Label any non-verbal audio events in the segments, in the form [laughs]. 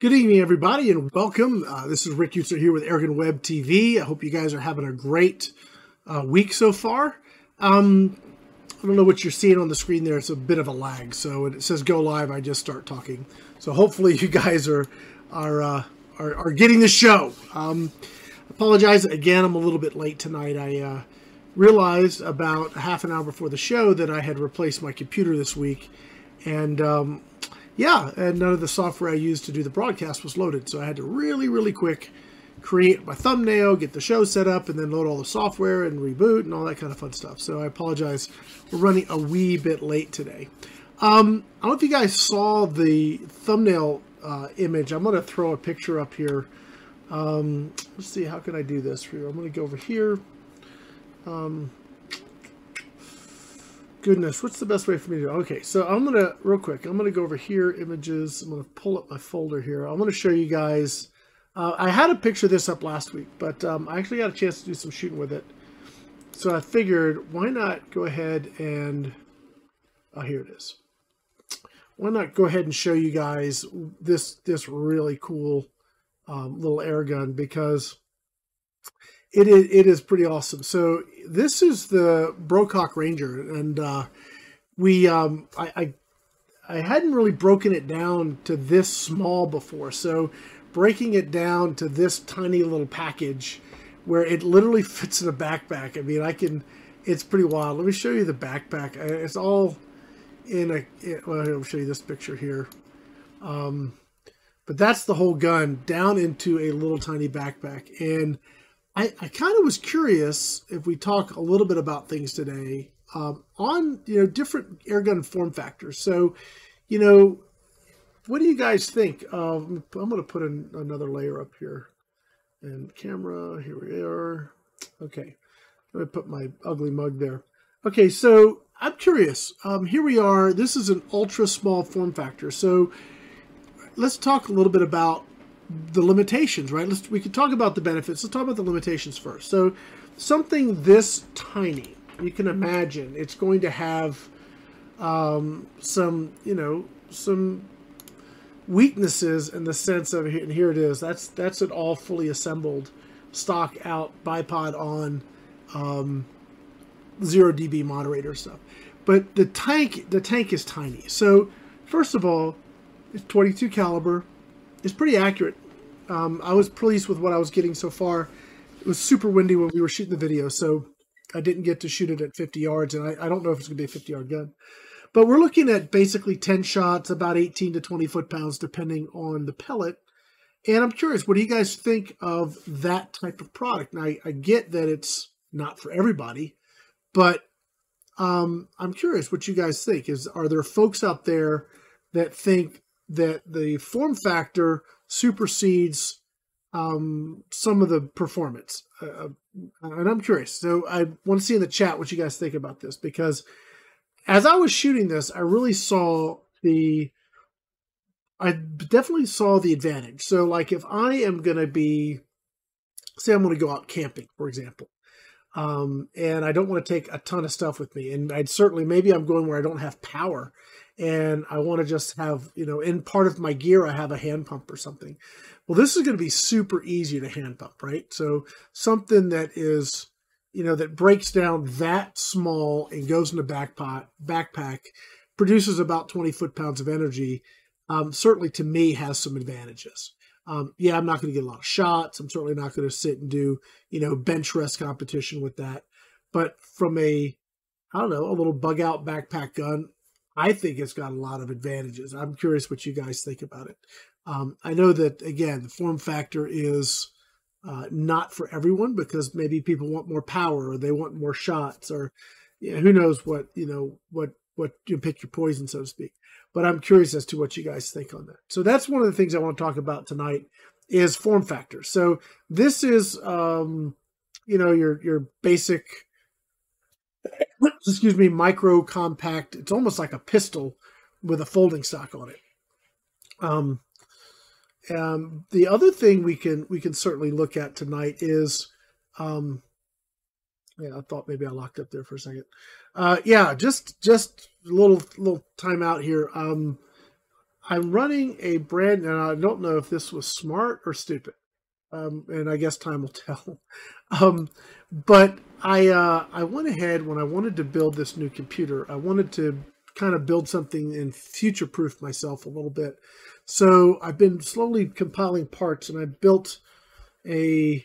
Good evening, everybody, and welcome. Uh, this is Rick Eutsler here with Airgun Web TV. I hope you guys are having a great uh, week so far. Um, I don't know what you're seeing on the screen there. It's a bit of a lag. So when it says go live, I just start talking. So hopefully you guys are are uh, are, are, getting the show. Um, apologize again. I'm a little bit late tonight. I uh, realized about half an hour before the show that I had replaced my computer this week, and um, yeah, and none of the software I used to do the broadcast was loaded. So I had to really, really quick create my thumbnail, get the show set up, and then load all the software and reboot and all that kind of fun stuff. So I apologize. We're running a wee bit late today. Um, I don't know if you guys saw the thumbnail uh, image. I'm going to throw a picture up here. Um, let's see, how can I do this for you? I'm going to go over here. Um, goodness, what's the best way for me to do Okay, so I'm going to, real quick, I'm going to go over here, images. I'm going to pull up my folder here. I'm going to show you guys. Uh, I had a picture of this up last week, but um, I actually got a chance to do some shooting with it. So I figured, why not go ahead and, oh, here it is. Why not go ahead and show you guys this, this really cool um, little air gun because it is, it is pretty awesome. So this is the Brocock Ranger, and uh, we um, I, I, I hadn't really broken it down to this small before. So breaking it down to this tiny little package where it literally [laughs] fits in a backpack. I mean, I can. It's pretty wild. Let me show you the backpack. It's all in a. Well, I'll show you this picture here. Um, but that's the whole gun down into a little tiny backpack and I, I kind of was curious if we talk a little bit about things today um, on you know different airgun form factors. So, you know, what do you guys think? I'm going to put in another layer up here, and camera. Here we are. Okay, let me put my ugly mug there. Okay, so I'm curious. Um, here we are. This is an ultra small form factor. So let's talk a little bit about the limitations, right? Let's we could talk about the benefits. Let's talk about the limitations first. So something this tiny, you can imagine it's going to have um, some, you know, some weaknesses in the sense of and here it is. That's that's an all fully assembled stock out bipod on um, zero dB moderator stuff. But the tank the tank is tiny. So first of all, it's 22 caliber it's pretty accurate. Um, I was pleased with what I was getting so far. It was super windy when we were shooting the video, so I didn't get to shoot it at 50 yards, and I, I don't know if it's going to be a 50 yard gun. But we're looking at basically 10 shots, about 18 to 20 foot pounds, depending on the pellet. And I'm curious, what do you guys think of that type of product? Now, I, I get that it's not for everybody, but um, I'm curious what you guys think. Is are there folks out there that think that the form factor supersedes um, some of the performance. Uh, uh, and I'm curious. So I want to see in the chat what you guys think about this because as I was shooting this, I really saw the. I definitely saw the advantage. So, like, if I am going to be, say, I'm going to go out camping, for example, um, and I don't want to take a ton of stuff with me, and I'd certainly maybe I'm going where I don't have power, and I want to just have, you know, in part of my gear, I have a hand pump or something. Well, this is going to be super easy to hand pump, right? So something that is, you know, that breaks down that small and goes in a backpack, backpack produces about 20 foot pounds of energy. Um, certainly to me has some advantages. Um, yeah, I'm not going to get a lot of shots. I'm certainly not going to sit and do, you know, bench rest competition with that. But from a, I don't know, a little bug out backpack gun, I think it's got a lot of advantages. I'm curious what you guys think about it. Um, I know that again, the form factor is uh, not for everyone because maybe people want more power or they want more shots or you know, who knows what you know what what you pick your poison so to speak. But I'm curious as to what you guys think on that. So that's one of the things I want to talk about tonight is form factor. So this is um, you know your your basic [laughs] excuse me, micro compact. It's almost like a pistol with a folding stock on it. Um, um, the other thing we can we can certainly look at tonight is, um, yeah, I thought maybe I locked up there for a second. Uh, yeah, just just a little little time out here. Um, I'm running a brand, and I don't know if this was smart or stupid, um, and I guess time will [laughs] tell. Um, but I uh, I went ahead when I wanted to build this new computer. I wanted to kind of build something and future proof myself a little bit. So I've been slowly compiling parts, and I built a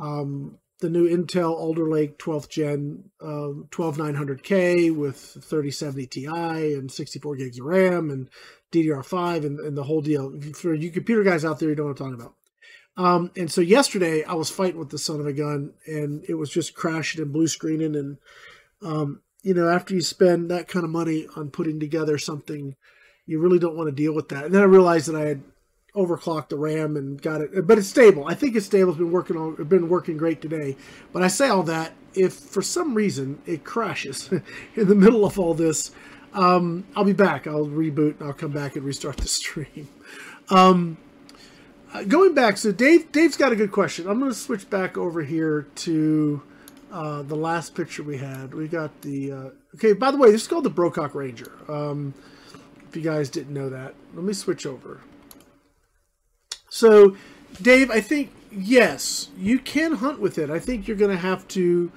um, the new Intel Alder Lake 12th Gen uh, 12900K with 3070 Ti and 64 gigs of RAM and DDR5 and, and the whole deal. For you computer guys out there, you don't know what I'm talking about. Um, and so yesterday I was fighting with the son of a gun and it was just crashing and blue screening. And, um, you know, after you spend that kind of money on putting together something, you really don't want to deal with that. And then I realized that I had overclocked the RAM and got it, but it's stable. I think it's stable. It's been working on, been working great today. But I say all that if for some reason it crashes [laughs] in the middle of all this, um, I'll be back. I'll reboot and I'll come back and restart the [laughs] stream. Uh, going back, so Dave, Dave's got a good question. I'm going to switch back over here to uh, the last picture we had. We got the uh, okay. By the way, this is called the Brocock Ranger. Um, if you guys didn't know that, let me switch over. So, Dave, I think yes, you can hunt with it. I think you're going to have to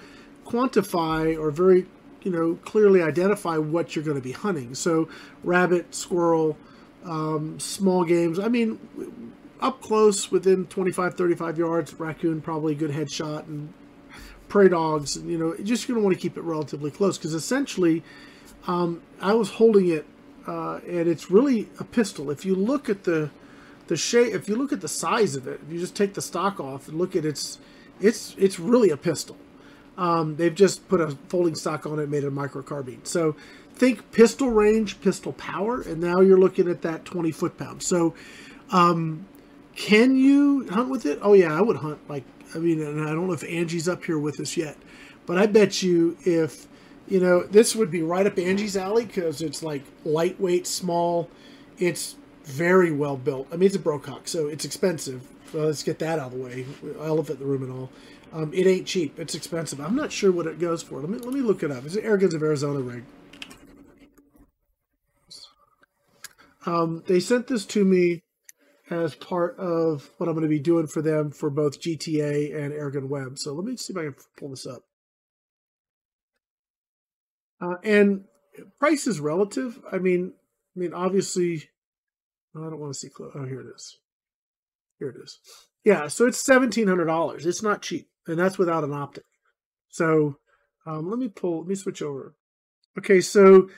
quantify or very you know clearly identify what you're going to be hunting. So, rabbit, squirrel, um, small games. I mean, up close within 25, 35 yards, raccoon probably a good headshot, and prey dogs. You know, just going to want to keep it relatively close because essentially, um, I was holding it, uh, and it's really a pistol. If you look at the the shape, if you look at the size of it, if you just take the stock off and look at its, it's it's really a pistol. Um, they've just put a folding stock on it, made it a microcarbine. So think pistol range, pistol power, and now you're looking at that 20 foot pound. So um, can you hunt with it? Oh yeah, I would hunt like I mean, and I don't know if Angie's up here with us yet, but I bet you if you know this would be right up Angie's alley because it's like lightweight, small. It's very well built. I mean, it's a Brocock, so it's expensive. So let's get that out of the way. Elephant the room and all. Um, it ain't cheap. It's expensive. I'm not sure what it goes for. Let me let me look it up. It's an Airguns of Arizona rig. Um, they sent this to me as part of what I'm going to be doing for them for both GTA and Airgun Web. So let me see if I can pull this up. Uh, and price is relative. I mean, I mean, obviously, I don't want to see. Close. Oh, here it is. Here it is. Yeah, so it's seventeen hundred dollars. It's not cheap, and that's without an optic. So um, let me pull. Let me switch over. Okay, so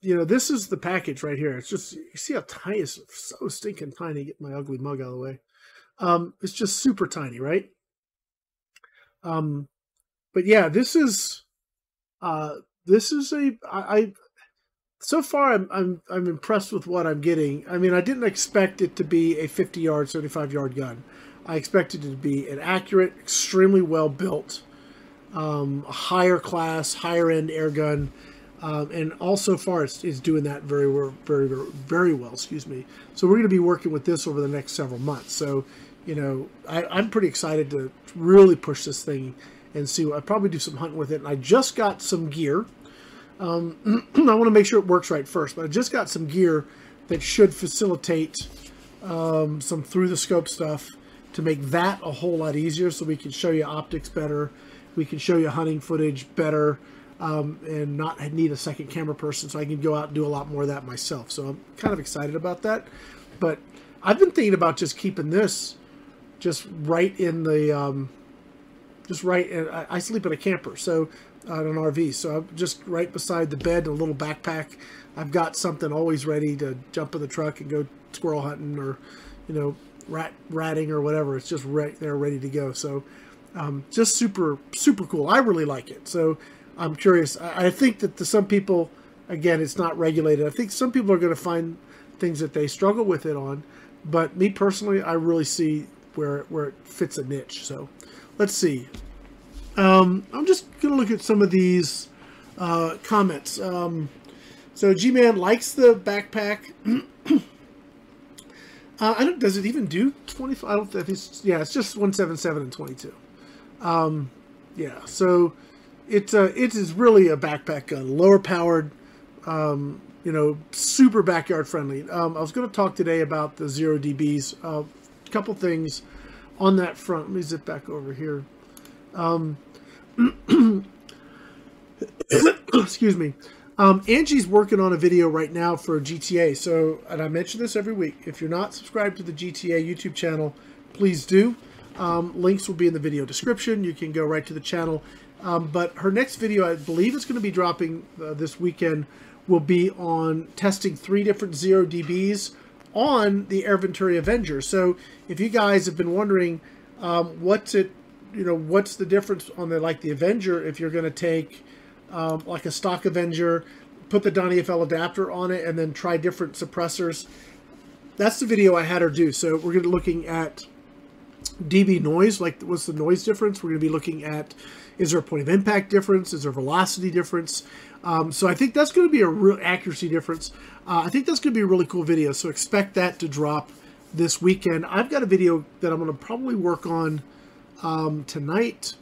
you know, this is the package right here. It's just, you see how tiny, it's so stinking tiny. Get my ugly mug out of the way. Um, it's just super tiny, right? Um, but yeah, this is, uh, this is a, I, I so far I'm, I'm, I'm impressed with what I'm getting. I mean, I didn't expect it to be a 50 yard, 75 yard gun. I expected it to be an accurate, extremely well built, um, higher class, higher end air gun um, and all so far it's, it's doing that very, very, very well. Excuse me. So we're going to be working with this over the next several months. So, you know, I, am pretty excited to really push this thing and see. I probably do some hunting with it. And I just got some gear. Um, [clears throat] I want to make sure it works right first, but I just got some gear that should facilitate um, some through the scope stuff to make that a whole lot easier. So we can show you optics better. We can show you hunting footage better um, and not need a second camera person so I can go out and do a lot more of that myself. So I'm kind of excited about that. But I've been thinking about just keeping this just right in the, um, just right, in, I, I sleep in a camper, so on an RV. So I'm just right beside the bed, a little backpack. I've got something always ready to jump in the truck and go squirrel hunting or, you know, rat ratting or whatever. It's just right there, ready to go. So, um, just super, super cool. I really like it. So I'm curious. I, I think that to some people, again, it's not regulated. I think some people are going to find things that they struggle with it on. But me personally, I really see where where it fits a niche. So let's see. Um, I'm just going to look at some of these uh, comments. Um, so G-Man likes the backpack. [clears throat] uh, I don't. Does it even do 25? I don't think it's. Yeah, it's just 177 and 22. Um, yeah. So it uh, it is really a backpack gun, lower powered, um, you know, super backyard friendly. Um, I was going to talk today about the zero DBs. A uh, couple things on that front. Let me zip back over here. Um, [coughs] excuse me. Um, Angie's working on a video right now for GTA. So, and I mention this every week. If you're not subscribed to the GTA YouTube channel, please do. Um, links will be in the video description. You can go right to the channel. Um, but her next video, I believe it's going to be dropping uh, this weekend, will be on testing three different zero DBs on the Air Venturi Avenger. So if you guys have been wondering um, what's it, you know, what's the difference on the like the Avenger if you're going to take um, like a stock Avenger, put the Donny FL adapter on it, and then try different suppressors. That's the video I had her do. So we're going to be looking at dB noise, like what's the noise difference? We're going to be looking at is there a point of impact difference? Is there a velocity difference? Um, so I think that's going to be a real accuracy difference. Uh, I think that's going to be a really cool video. So expect that to drop this weekend. I've got a video that I'm going to probably work on um, tonight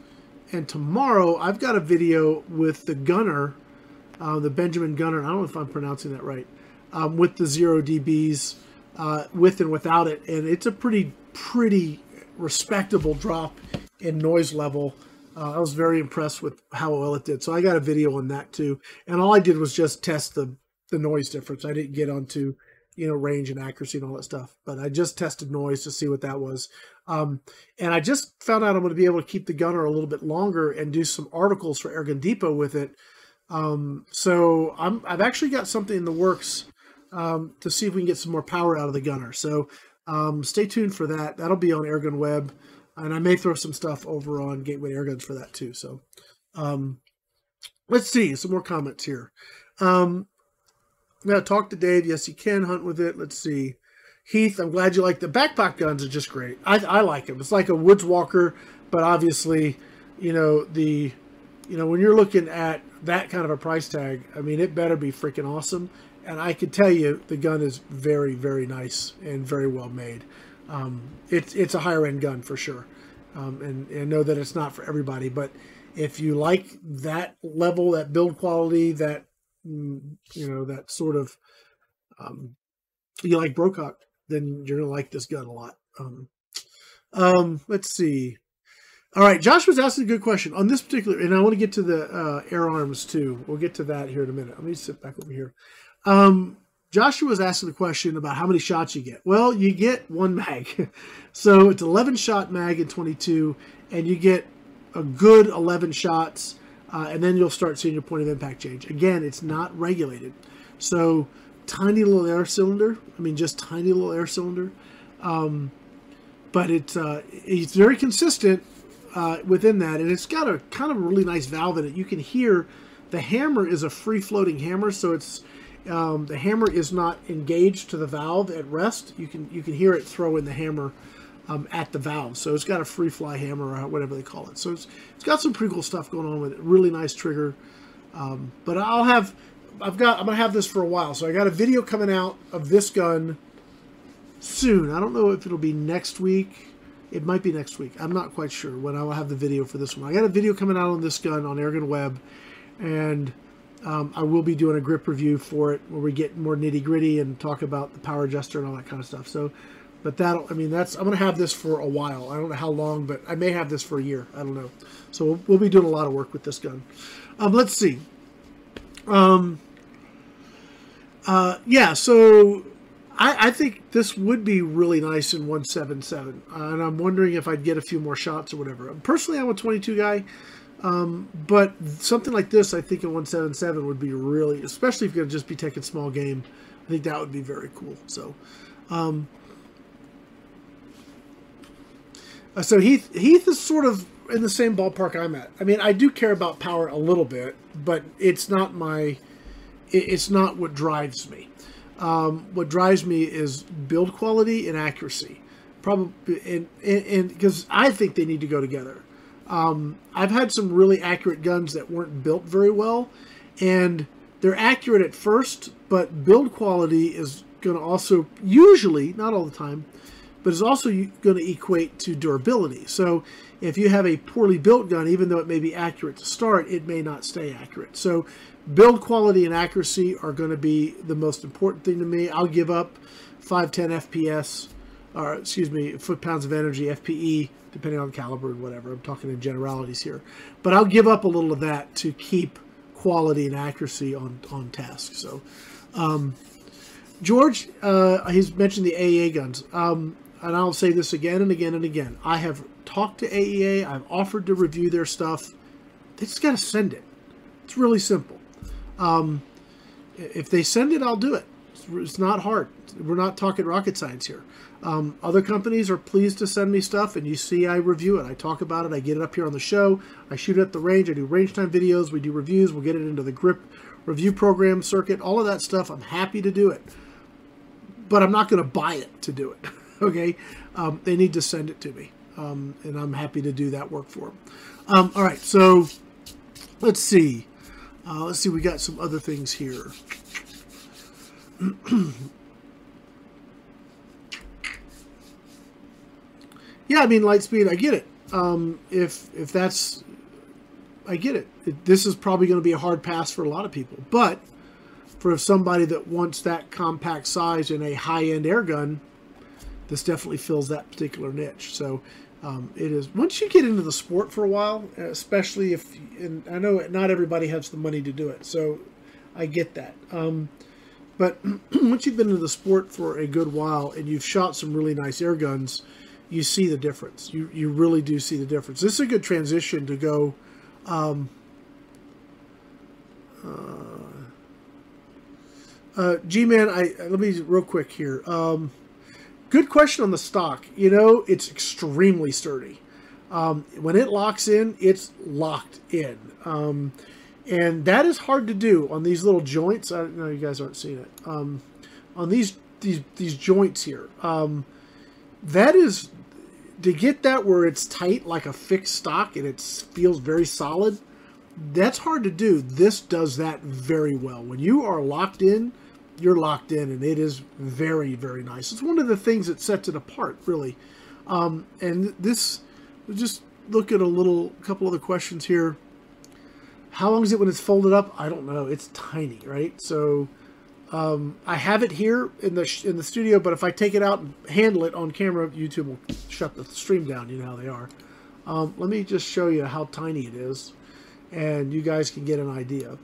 and tomorrow. I've got a video with the Gunner, uh, the Benjamin Gunner. I don't know if I'm pronouncing that right. Um, with the zero dBs, uh, with and without it, and it's a pretty pretty respectable drop in noise level. Uh, I was very impressed with how well it did. So I got a video on that too. And all I did was just test the, the noise difference. I didn't get onto, you know, range and accuracy and all that stuff, but I just tested noise to see what that was. Um, and I just found out I'm going to be able to keep the gunner a little bit longer and do some articles for Airgun Depot with it. Um, so I'm, I've actually got something in the works um, to see if we can get some more power out of the gunner. So um, stay tuned for that. That'll be on Airgun Web, and I may throw some stuff over on Gateway Airguns for that too. So um, let's see some more comments here. Um, yeah, talk to Dave. Yes, you can hunt with it. Let's see. Heath, I'm glad you like the backpack guns. Are just great. I, I like them. It's like a Woods Walker, but obviously, you know the, you know when you're looking at that kind of a price tag, I mean it better be freaking awesome and I can tell you the gun is very, very nice and very well made. Um, it's it's a higher end gun for sure, um, and, know that it's not for everybody. But if you like that level, that build quality, that mm, you know that sort of, um, you like Brocock, then you're gonna like this gun a lot. Um, um, let's see. All right, Josh was asking a good question on this particular, and I want to get to the uh, air arms too. We'll get to that here in a minute. Let me sit back over here. Um, Joshua was asking the question about how many shots you get. Well, you get one mag. [laughs] so it's 11 shot mag in 22, and you get a good 11 shots, uh, and then you'll start seeing your point of impact change. Again, it's not regulated. So tiny little air cylinder. I mean, just tiny little air cylinder. Um, but it's, uh, it's very consistent uh, within that, and it's got a kind of really nice valve in it. You can hear the hammer is a free floating hammer, so it's um, the hammer is not engaged to the valve at rest. You can you can hear it throw in the hammer um, at the valve. So it's got a free fly hammer or whatever they call it. So it's it's got some pretty cool stuff going on with it. Really nice trigger. Um, but I'll have I've got I'm gonna have this for a while. So I got a video coming out of this gun soon. I don't know if it'll be next week. It might be next week. I'm not quite sure when I will have the video for this one. I got a video coming out on this gun on Airgun Web, and um, I will be doing a grip review for it where we get more nitty gritty and talk about the power adjuster and all that kind of stuff. So, but that'll, I mean, that's, I'm going to have this for a while. I don't know how long, but I may have this for a year. I don't know. So we'll, we'll be doing a lot of work with this gun. Um, let's see. Um, uh, yeah, so I, I, think this would be really nice in 177. Uh, and I'm wondering if I'd get a few more shots or whatever. Personally, I'm a 22 guy. Um, but something like this, I think in 177 would be really, especially if you're going to just be taking small game, I think that would be very cool. So, um, uh, so Heath, Heath is sort of in the same ballpark I'm at. I mean, I do care about power a little bit, but it's not my, it's not what drives me. Um, what drives me is build quality and accuracy. Probably, and and because I think they need to go together. Um, I've had some really accurate guns that weren't built very well, and they're accurate at first, but build quality is going to also usually, not all the time, but it's also going to equate to durability. So if you have a poorly built gun, even though it may be accurate to start, it may not stay accurate. So build quality and accuracy are going to be the most important thing to me. I'll give up 510 FPS, or excuse me, foot pounds of energy, FPE, depending on caliber and whatever. I'm talking in generalities here. But I'll give up a little of that to keep quality and accuracy on, on task. So, um, George, uh, he's mentioned the AEA guns. Um, and I'll say this again and again and again. I have talked to AEA. I've offered to review their stuff. They just got to send it. It's really simple. Um, if they send it, I'll do it. It's, it's, not hard. We're not talking rocket science here. Um, other companies are pleased to send me stuff, and you see I review it. I talk about it. I get it up here on the show. I shoot it at the range. I do range time videos. We do reviews. We'll get it into the grip review program circuit. All of that stuff. I'm happy to do it, but I'm not going to buy it to do it. [laughs] okay, um, they need to send it to me, um, and I'm happy to do that work for them. Um, all right, so let's see. Uh, let's see. We got some other things here. [clears throat] yeah, I mean, Lightspeed. I get it. Um, if if that's, I get it. it this is probably going to be a hard pass for a lot of people, but for somebody that wants that compact size in a high-end air gun, this definitely fills that particular niche. So um, it is once you get into the sport for a while, especially if and I know not everybody has the money to do it, so I get that. Um, but [clears throat] once you've been in the sport for a good while and you've shot some really nice air guns, you see the difference. You you really do see the difference. This is a good transition to go. Um, uh, uh, G-Man, I let me real quick here. Um, Good question on the stock. You know, it's extremely sturdy. Um, when it locks in, it's locked in. Um, and that is hard to do on these little joints. I know you guys aren't seeing it. Um, on these these these joints here, um, that is to get that where it's tight like a fixed stock and it feels very solid. That's hard to do. This does that very well. When you are locked in, you're locked in, and it is very, very nice. It's one of the things that sets it apart, really. Um, and this, just look at a little couple other questions here. How long is it when it's folded up? I don't know. It's tiny, right? So um, I have it here in the in the studio, but if I take it out and handle it on camera, YouTube will shut the stream down. You know how they are. Um, let me just show you how tiny it is, and you guys can get an idea.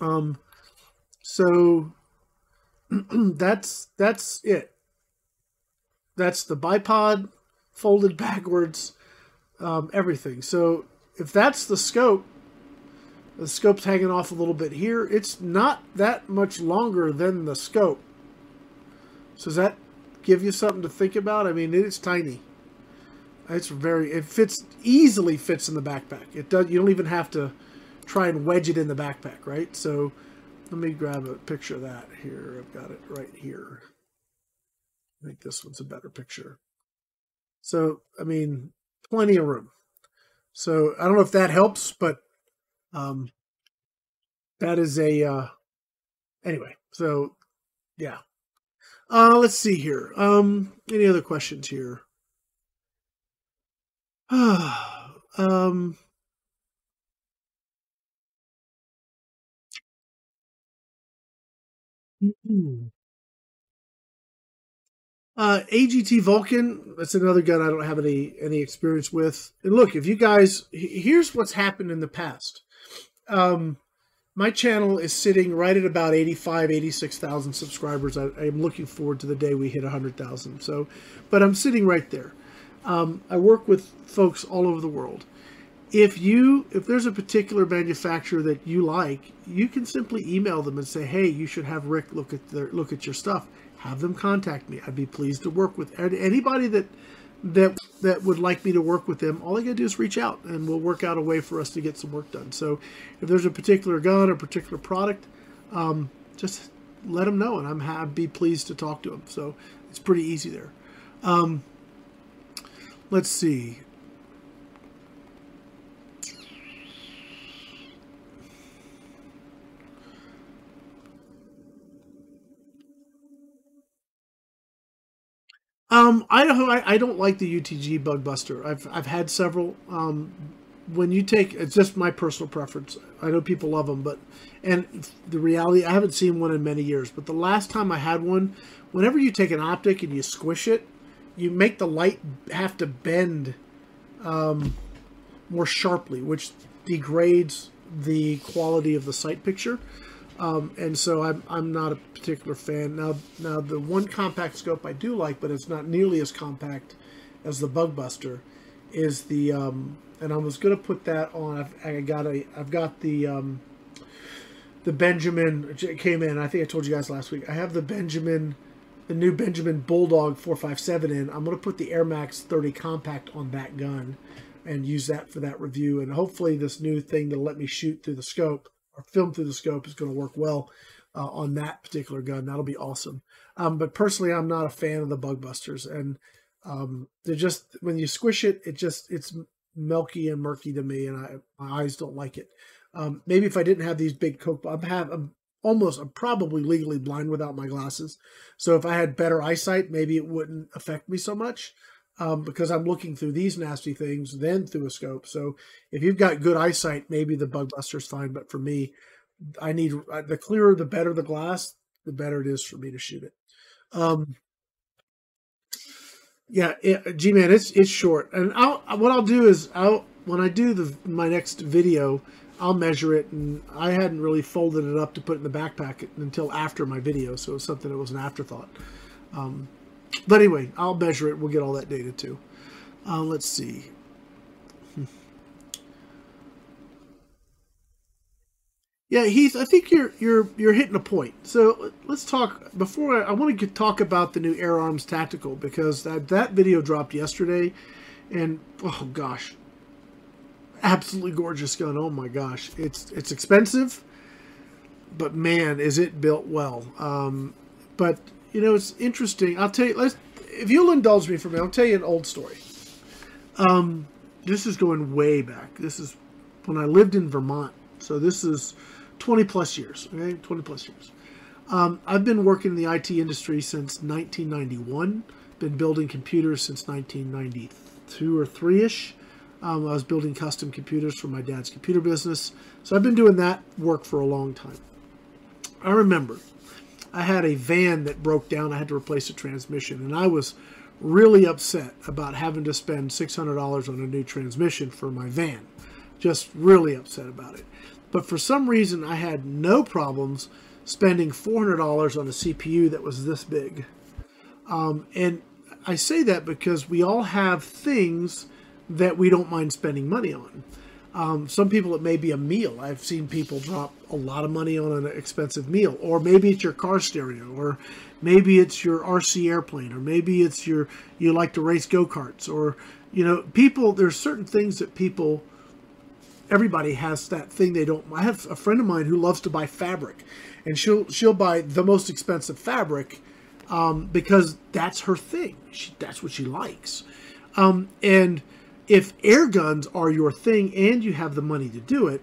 Um, so [clears throat] that's that's it. That's the bipod folded [laughs] backwards, um, everything. So if that's the scope, the scope's hanging off a little bit here. It's not that much longer than the scope. So does that give you something to think about? I mean, it's tiny. It's very, it fits, easily fits in the backpack. It does, you don't even have to try and wedge it in the backpack, right? So let me grab a picture of that here. I've got it right here. I think this one's a better picture. So, I mean, plenty of room. So, I don't know if that helps, but um, that is a, uh, anyway, so, yeah. Uh, let's see here. Um, any other questions here? [sighs] Um, Mm-hmm. Uh, AGT Vulcan, that's another gun I don't have any any experience with. And look, if you guys, here's what's happened in the past. Um, my channel is sitting right at about 85, 86,000 subscribers. I, am looking forward to the day we hit 100,000. So, but I'm sitting right there. Um, I work with folks all over the world if you if there's a particular manufacturer that you like, you can simply email them and say, "Hey, you should have Rick look at their look at your stuff." Have them contact me. I'd be pleased to work with anybody that that that would like me to work with them. All I gotta do is reach out, and we'll work out a way for us to get some work done. So, if there's a particular gun or particular product, um, just let them know, and I'm I'd be pleased to talk to them. So it's pretty easy there. Um, let's see. Um, I, I don't like the UTG Bug Buster. I've I've had several. Um, when you take, it's just my personal preference. I know people love them, but and the reality, I haven't seen one in many years. But the last time I had one, whenever you take an optic and you squish it, you make the light have to bend um, more sharply, which degrades the quality of the sight picture. Um, and so I'm, I'm not a particular fan. Now, now the one compact scope I do like, but it's not nearly as compact as the Bug Buster, is the um, and I was gonna put that on. I've, I got a I've got the um, the Benjamin came in. I think I told you guys last week. I have the Benjamin, the new Benjamin Bulldog 457 in. I'm gonna put the Air Max 30 compact on that gun, and use that for that review. And hopefully, this new thing to let me shoot through the scope or film through the scope is going to work well uh, on that particular gun. That'll be awesome. Um, but personally, I'm not a fan of the bug busters, and um, they're just when you squish it, it just it's milky and murky to me, and I, my eyes don't like it. Um, maybe if I didn't have these big coke, I'm have I'm almost I'm probably legally blind without my glasses. So if I had better eyesight, maybe it wouldn't affect me so much. Um, because I'm looking through these nasty things then through a scope. So if you've got good eyesight, maybe the bug buster's fine. But for me, I need uh, the clearer, the better the glass, the better it is for me to shoot it. Um, yeah, G man, it's it's short, and I'll what I'll do is I'll when I do the my next video, I'll measure it, and I hadn't really folded it up to put it in the backpack until after my video, so it was something that was an afterthought. Um, but anyway, I'll measure it. We'll get all that data too. Uh, let's see. Yeah, Heath, I think you're you're you're hitting a point. So let's talk before I, I want to talk about the new Air Arms Tactical because that that video dropped yesterday, and oh gosh, absolutely gorgeous gun. Oh my gosh, it's it's expensive, but man, is it built well. Um, but you know, it's interesting. I'll tell you. Let's if you'll indulge me for a minute, I'll tell you an old story. Um, this is going way back. This is when I lived in Vermont. So this is 20 plus years, okay? 20 plus years. Um, I've been working in the IT industry since 1991. Been building computers since 1992 or three ish. Um, I was building custom computers for my dad's computer business. So I've been doing that work for a long time. I remember I had a van that broke down. I had to replace a transmission, and I was really upset about having to spend $600 on a new transmission for my van. Just really upset about it. But for some reason, I had no problems spending $400 on a CPU that was this big. Um, and I say that because we all have things that we don't mind spending money on. Um, some people, it may be a meal. I've seen people drop a lot of money on an expensive meal, or maybe it's your car stereo, or maybe it's your RC airplane, or maybe it's your you like to race go karts, or you know, people. There's certain things that people everybody has that thing they don't. I have a friend of mine who loves to buy fabric, and she'll she'll buy the most expensive fabric um, because that's her thing. She, that's what she likes. Um, and if air guns are your thing and you have the money to do it,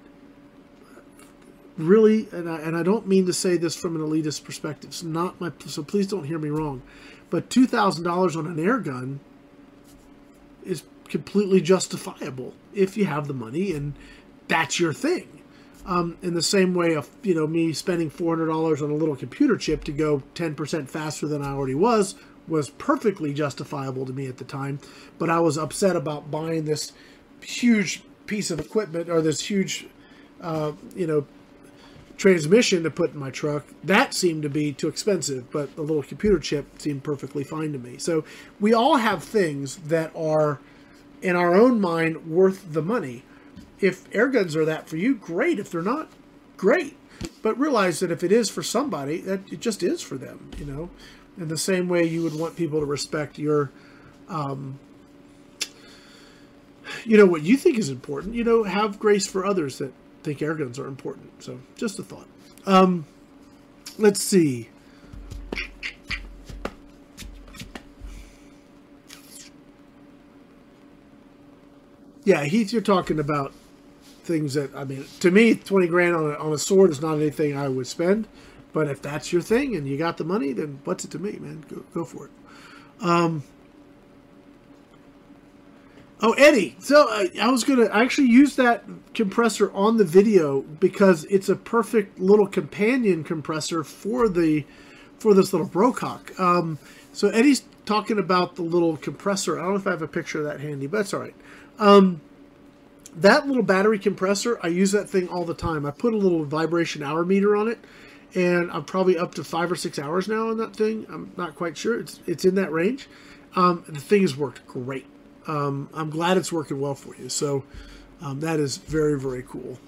really, and I, and I don't mean to say this from an elitist perspective. It's not my. So please don't hear me wrong, but two thousand dollars on an air gun is completely justifiable if you have the money and that's your thing. Um, in the same way of you know me spending four hundred dollars on a little computer chip to go ten percent faster than I already was was perfectly justifiable to me at the time, but I was upset about buying this huge piece of equipment or this huge uh, you know transmission to put in my truck that seemed to be too expensive but the little computer chip seemed perfectly fine to me so we all have things that are in our own mind worth the money if air guns are that for you, great. If they're not, great. But realize that if it is for somebody, that it just is for them, you know. In the same way you would want people to respect your, um, you know, what you think is important. You know, have grace for others that think air guns are important. So, just a thought. Um, let's see. Yeah, Heath, you're talking about things that I mean, to me, twenty grand on a, on a sword is not anything I would spend. But if that's your thing and you got the money, then what's it to me, man? Go, go for it. Um, Oh, Eddie. So uh, I was going to actually use that compressor on the video because it's a perfect little companion compressor for the for this little Brocock. Um, so Eddie's talking about the little compressor. I don't know if I have a picture of that handy, but that's all right. Um, that little battery compressor, I use that thing all the time. I put a little vibration hour meter on it, and I'm probably up to five or six hours now on that thing. I'm not quite sure. It's it's in that range. Um, the thing has worked great um, I'm glad it's working well for you. So um, that is very, very cool.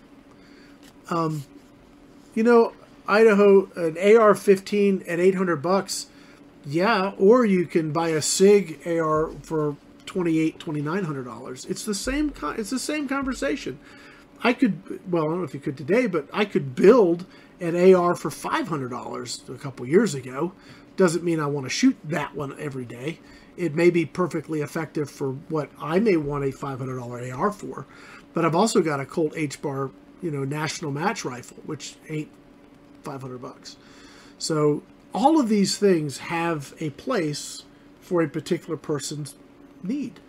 Um, you know, Idaho, an AR-15 at 800 bucks, yeah, or you can buy a SIG AR for 28 $2,900. It's the same. It's the same conversation. I could, well, I don't know if you could today, but I could build an AR for $500 a couple years ago. Doesn't mean I want to shoot that one every day it may be perfectly effective for what I may want a $500 AR for, but I've also got a Colt H bar, you know, national match rifle, which ain't 500 bucks. So all of these things have a place for a particular person's need.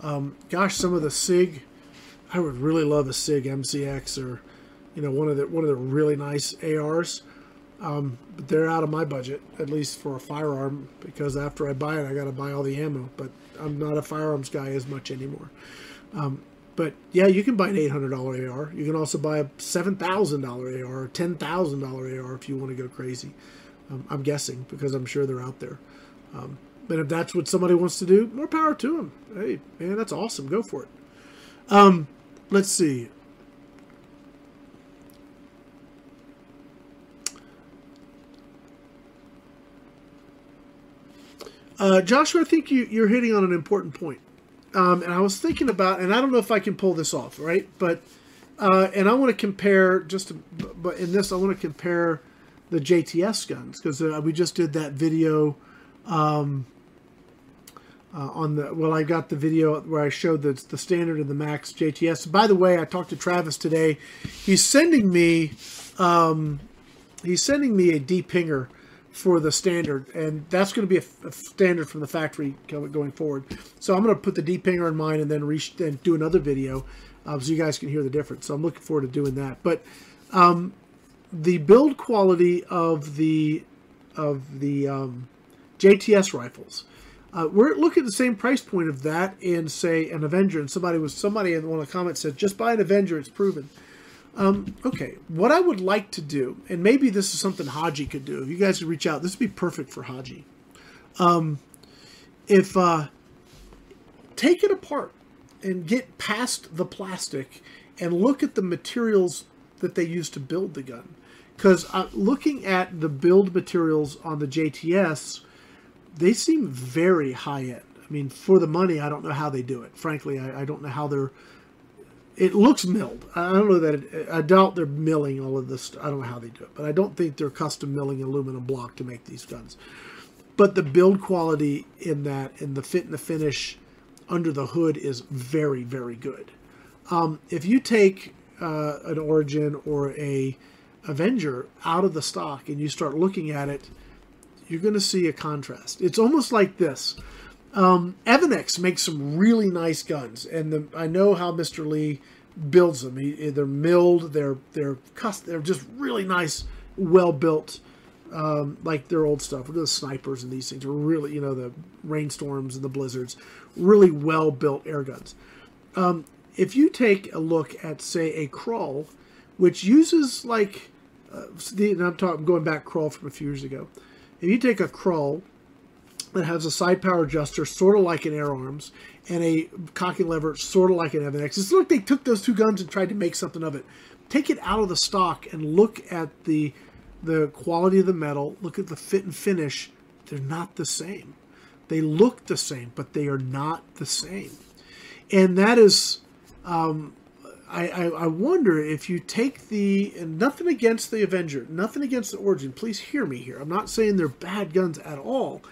Um, gosh, some of the SIG, I would really love a SIG MCX or, you know, one of the one of the really nice ARs. Um, but they're out of my budget, at least for a firearm, because after I buy it, I got to buy all the ammo. But I'm not a firearms guy as much anymore. Um, but yeah, you can buy an $800 AR. You can also buy a $7,000 AR or $10,000 AR if you want to go crazy. Um, I'm guessing because I'm sure they're out there. Um, but if that's what somebody wants to do, more power to them. Hey, man, that's awesome. Go for it. Um, let's see. Uh, Joshua, I think you, you're hitting on an important point. Um, and I was thinking about, and I don't know if I can pull this off, right? But, uh, and I want to compare just, to, but in this, I want to compare the JTS guns because uh, we just did that video um, uh, on the, well, I got the video where I showed the, the standard and the max JTS. By the way, I talked to Travis today. He's sending me, um, he's sending me a D-Pinger for the standard, and that's going to be a, a, standard from the factory going forward. So I'm going to put the D-Pinger in mine and then reach and do another video uh, so you guys can hear the difference. So I'm looking forward to doing that. But um, the build quality of the of the um, JTS rifles. Uh, we're looking at the same price point of that in, say an Avenger. And somebody was somebody in one of the comments said, just buy an Avenger, it's proven. Um, okay, what I would like to do, and maybe this is something Haji could do. If you guys could reach out, this would be perfect for Haji. Um, if uh, take it apart and get past the plastic and look at the materials that they use to build the gun. Because uh, looking at the build materials on the JTS, they seem very high end. I mean, for the money, I don't know how they do it. Frankly, I, I don't know how they're it looks milled. I don't know that it, I doubt they're milling all of this. I don't know how they do it, but I don't think they're custom milling aluminum block to make these guns. But the build quality in that and the fit and the finish under the hood is very, very good. Um, if you take uh, an Origin or a Avenger out of the stock and you start looking at it, you're going to see a contrast. It's almost like this. Um, Evanix makes some really nice guns, and the, I know how Mr. Lee builds them. He, they're milled, they're they're custom, they're just really nice, well built, um, like their old stuff. The snipers and these things are really, you know, the rainstorms and the blizzards, really well built air guns. Um, if you take a look at, say, a Kral, which uses like, uh, and I'm talking going back Kral from a few years ago. If you take a Kral that has a side power adjuster, sort of like an Air Arms, and a cocking lever, sort of like an Evanix. It's like they took those two guns and tried to make something of it. Take it out of the stock and look at the the quality of the metal. Look at the fit and finish. They're not the same. They look the same, but they are not the same. And that is, um, I, I, I wonder if you take the and nothing against the Avenger, nothing against the Origin. Please hear me here. I'm not saying they're bad guns at all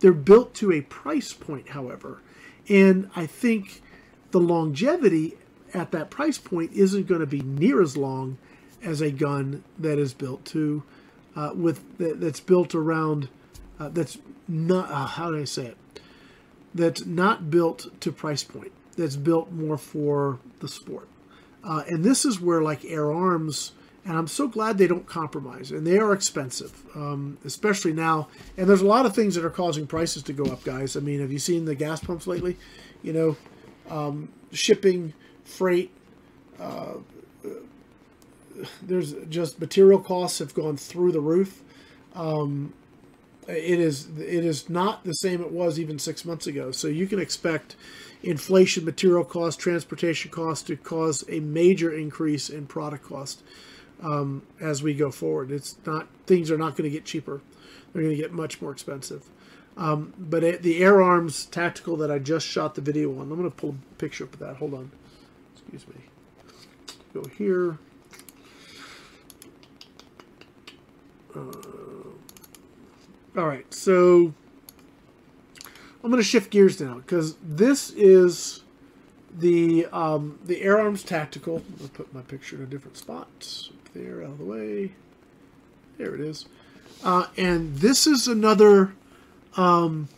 they're built to a price point, however, and I think the longevity at that price point isn't going to be near as long as a gun that is built to uh, with that, that's built around uh, that's not uh, how do I say it that's not built to price point. that's built more for the sport. Uh, and this is where like Air Arms, and I'm so glad they don't compromise. And they are expensive, um, especially now. And there's a lot of things that are causing prices to go up, guys. I mean, have you seen the gas pumps lately? You know, um, shipping, freight. Uh, there's just material costs have gone through the roof. Um, it is it is not the same it was even six months ago. So you can expect inflation, material costs, transportation costs to cause a major increase in product cost um, as we go forward. It's not things are not going to get cheaper; they're going to get much more expensive. Um, but it, the Air Arms tactical that I just shot the video on, I'm going to pull a picture up of that. Hold on, excuse me. Go here. Uh, all right, so I'm going to shift gears now because this is the um, the Air Arms Tactical. I'll put my picture in a different spot. There, out of the way. There it is. Uh, and this is another. Um,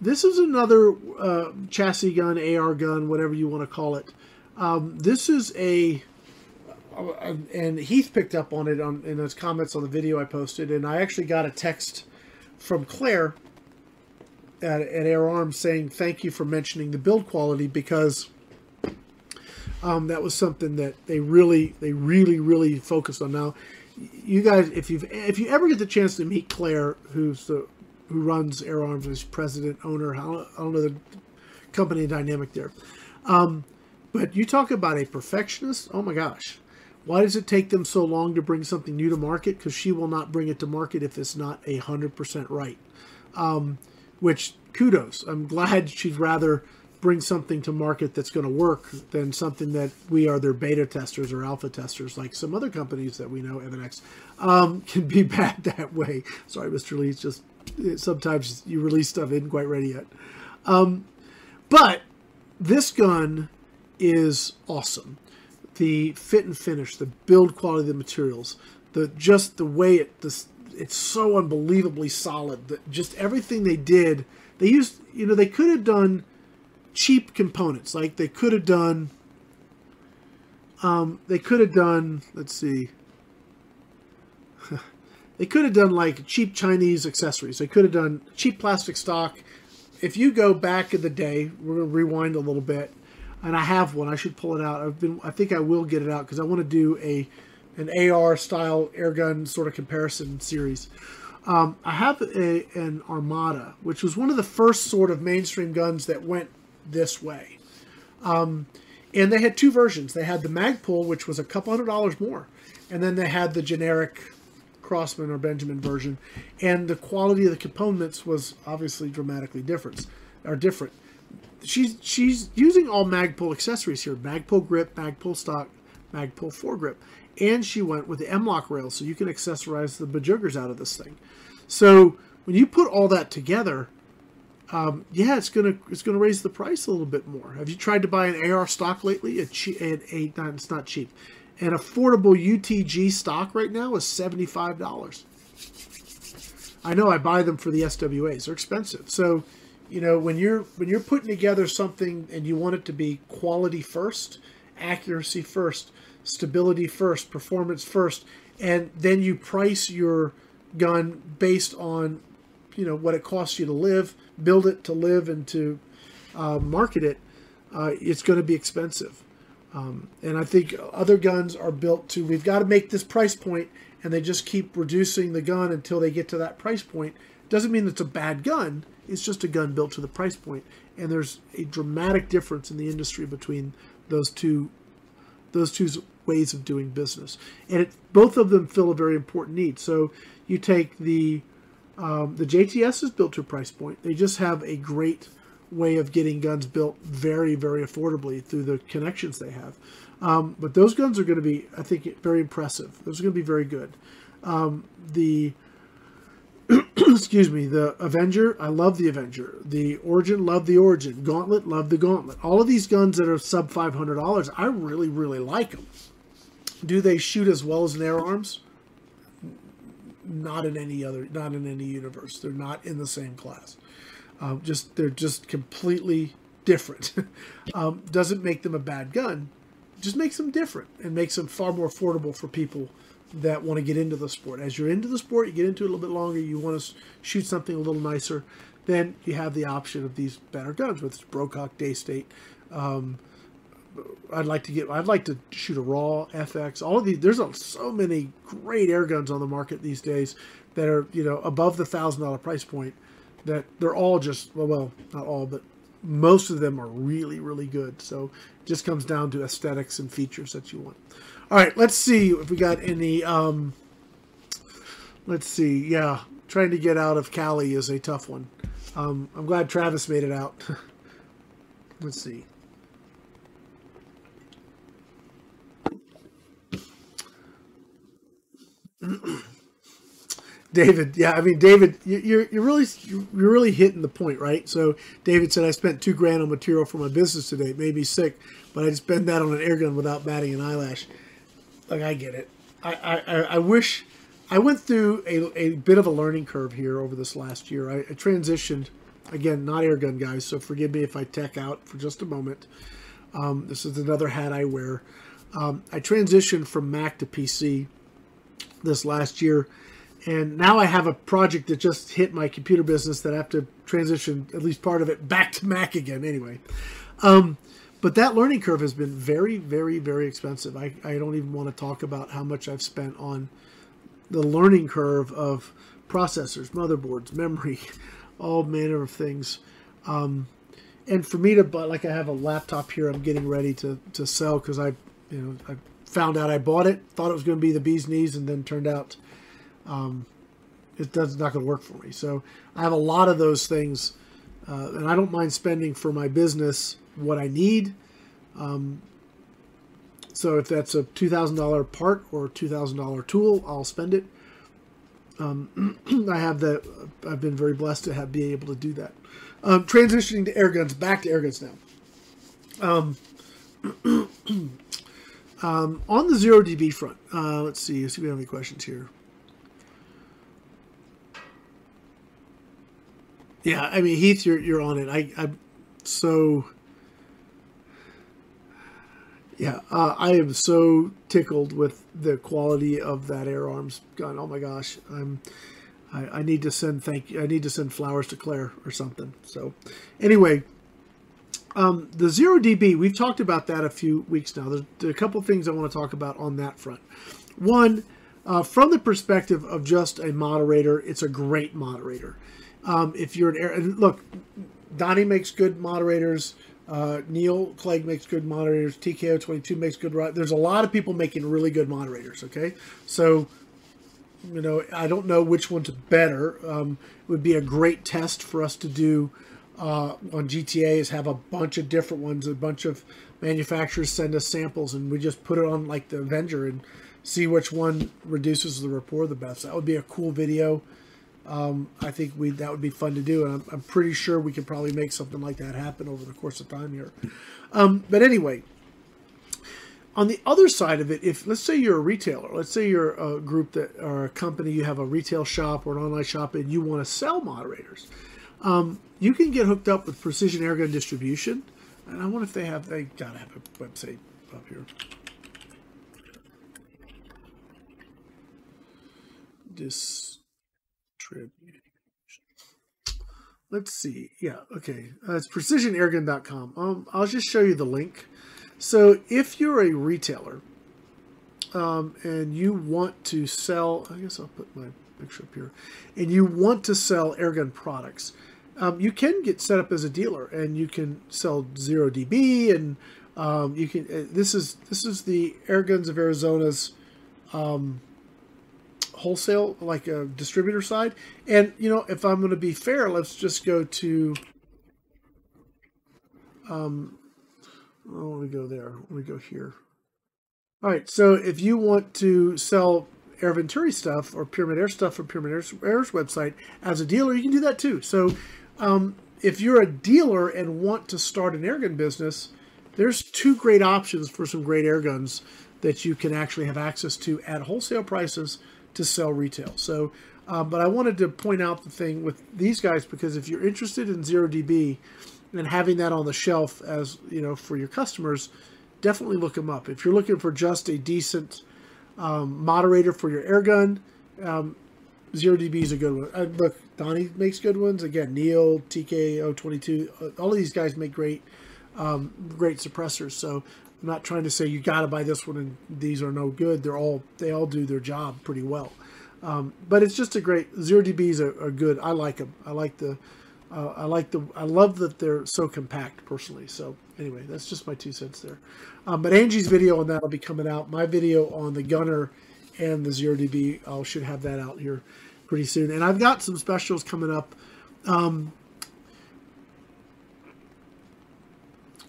this is another uh, chassis gun, AR gun, whatever you want to call it. Um, this is a uh, and Heath picked up on it on in his comments on the video I posted, and I actually got a text from Claire at, at Air Arms saying thank you for mentioning the build quality because um, that was something that they really, they really, really focused on. Now, you guys, if you if you ever get the chance to meet Claire, who's the who runs Air Arms, as president owner, I don't, I don't know the company dynamic there. Um, but you talk about a perfectionist. Oh my gosh, why does it take them so long to bring something new to market? Because she will not bring it to market if it's not a hundred percent right. Um, which kudos. I'm glad she'd rather bring something to market that's going to work than something that we are their beta testers or alpha testers, like some other companies that we know, Evanix, um, [laughs] can be bad that way. Sorry, Mr. Lee. Just sometimes you release stuff isn't quite ready yet. Um, but this gun is awesome the fit and finish, the build quality of the materials, the just the way it it's so unbelievably solid that just everything they did, they used you know they could have done cheap components like they could have done um, they could have done let's see [laughs] they could have done like cheap Chinese accessories. They could have done cheap plastic stock. If you go back in the day, we're to rewind a little bit and I have one. I should pull it out. I've been. I think I will get it out because I want to do a an AR style airgun sort of comparison series. Um, I have a, an Armada, which was one of the first sort of mainstream guns that went this way. Um, and they had two versions. They had the Magpul, which was a couple hundred dollars more, and then they had the generic Crosman or Benjamin version. And the quality of the components was obviously dramatically different. Are different she's she's using all Magpul accessories here: Magpul grip, Magpul stock, Magpul foregrip, and she went with the M-LOK rail, so you can accessorize the bajoogers out of this thing. So when you put all that together, um, yeah, it's gonna it's gonna raise the price a little bit more. Have you tried to buy an AR stock lately? A cheap, a, a, it's not cheap. An affordable UTG stock right now is seventy five dollars. I know I buy them for the SWAs. They're expensive, so you know when you're when you're putting together something and you want it to be quality first accuracy first stability first performance first and then you price your gun based on you know what it costs you to live build it to live and to uh, market it uh, it's going to be expensive. Um, and i think other guns are built to we've got to make this price point and they just keep reducing the gun until they get to that price point. Doesn't mean it's a bad gun it's just a gun built to the price point, and there's a dramatic difference in the industry between those two those two ways of doing business, and it, both of them fill a very important need. So you take the um, the JTS is built to a price point. They just have a great way of getting guns built very, very affordably through the connections they have. Um, but those guns are going to be, I think, very impressive. Those are going to be very good. Um, the [clears throat] excuse me, the Avenger, I love the Avenger. The Origin, love the Origin. Gauntlet, love the Gauntlet. All of these guns that are sub $500, I really, really like them. Do they shoot as well as an Arms? Not in any other, not in any universe. They're not in the same class. Uh, just they're just completely different. [laughs] um, doesn't make them a bad gun, just makes them different and makes them far more affordable for people that want to get into the sport. As you're into the sport, you get into it a little bit longer, you want to shoot something a little nicer, then you have the option of these better guns, with Brocock, Daystate. Um, I'd like to get. I'd like to shoot a raw FX. All of these. There's a, so many great air guns on the market these days that are you know above the thousand dollar price point. That they're all just well, well, not all, but most of them are really really good. So it just comes down to aesthetics and features that you want. All right, let's see if we got any. Um, let's see. Yeah, trying to get out of Cali is a tough one. Um, I'm glad Travis made it out. [laughs] let's see. [clears throat] David, yeah, I mean, David, you're you're really you're really hitting the point, right? So David said I spent two grand on material for my business today. Maybe sick, but I'd spend that on an air gun without batting an eyelash. Like I get it. I I, I wish I went through a, a bit of a learning curve here over this last year. I, I transitioned again, not air gun guys, so forgive me if I tech out for just a moment. Um, this is another hat I wear. Um, I transitioned from Mac to PC this last year. And now I have a project that just hit my computer business that I have to transition at least part of it back to Mac again anyway. Um, but that learning curve has been very, very, very expensive. I, I don't even want to talk about how much I've spent on the learning curve of processors, motherboards, memory, [laughs] all manner of things. Um, and for me to, but like I have a laptop here, I'm getting ready to, to sell because I, you know, I found out I bought it, thought it was going to be the bee's knees, and then turned out um, it does not going to work for me. So I have a lot of those things, uh, and I don't mind spending for my business what I need. Um, so if that's a two thousand dollar part or two thousand dollar tool, I'll spend it. Um, [clears throat] I have that. I've been very blessed to have be able to do that. Um, transitioning to air guns, back to air guns now. Um, [clears throat] Um, on the zero DB front, uh, let's see, see if we have any questions here. Yeah, I mean Heath, you're you're on it. I I'm so yeah, uh, I am so tickled with the quality of that Air Arms gun. Oh my gosh, I'm I, I need to send thank. I need to send flowers to Claire or something. So anyway, um, the zero dB, we've talked about that a few weeks now. There's, a couple things I want to talk about on that front. One, uh, from the perspective of just a moderator, it's a great moderator. Um, if you're an and look, Donny makes good moderators. Uh, Neil Clegg makes good moderators. TKO22 makes good. There's a lot of people making really good moderators. Okay, so you know I don't know which one's better. Um, it would be a great test for us to do uh, on GTA is have a bunch of different ones. A bunch of manufacturers send us samples, and we just put it on like the Avenger and see which one reduces the rapport the best. That would be a cool video. Um, I think we that would be fun to do, and I'm, I'm, pretty sure we could probably make something like that happen over the course of time here. Um, but anyway, on the other side of it, if let's say you're a retailer, let's say you're a group that or a company, you have a retail shop or an online shop, and you want to sell moderators. Um, you can get hooked up with Precision Airgun Distribution. And I wonder if they have, they gotta have a website up here. Distribution. Let's see. Yeah, okay. Uh, it's precisionairgun.com. Um, I'll just show you the link. So if you're a retailer um, and you want to sell, I guess I'll put my picture up here, and you want to sell airgun products, um, you can get set up as a dealer and you can sell zero dB and um, you can. Uh, this is this is the Air Guns of Arizona's um, wholesale, like a distributor side. And you know, if I'm going to be fair, let's just go to. Um, I don't go there. Want to go here. All right. So if you want to sell Air Venturi stuff or Pyramid Air stuff from Pyramid Air's, Air's website as a dealer, you can do that too. So um, if you're a dealer and want to start an airgun business, there's two great options for some great airguns that you can actually have access to at wholesale prices to sell retail. So Um, but I wanted to point out the thing with these guys because if you're interested in zero dB and having that on the shelf as you know for your customers, definitely look them up. If you're looking for just a decent um, moderator for your airgun, um, zero dB is a good one. Uh, look, Donny makes good ones. Again, Neil, TKO22, uh, all of these guys make great, um, great suppressors. So I'm not trying to say you got to buy this one and these are no good. They're all they all do their job pretty well. Um, but it's just a great zero dBs are, are good. I like them. I like the uh, I like the I love that they're so compact personally. So anyway, that's just my two cents there. Um, but Angie's video on that will be coming out. My video on the Gunner and the zero dB, I should have that out here pretty soon. And I've got some specials coming up. Um,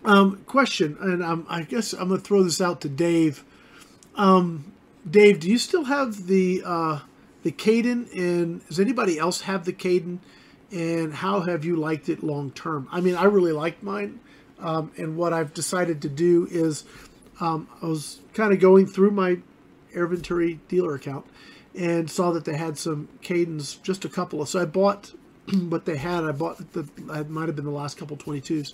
um, question, and um, I guess I'm going to throw this out to Dave. Um, Dave, do you still have the uh, the Caden? And does anybody else have the Caden? And how have you liked it long term? I mean, I really like mine. Um, and what I've decided to do is um, I was kind of going through my Air Venturi dealer account and saw that they had some Kadens, just a couple of. So I bought [clears throat] what they had. I bought the, it might have been the last couple 22s.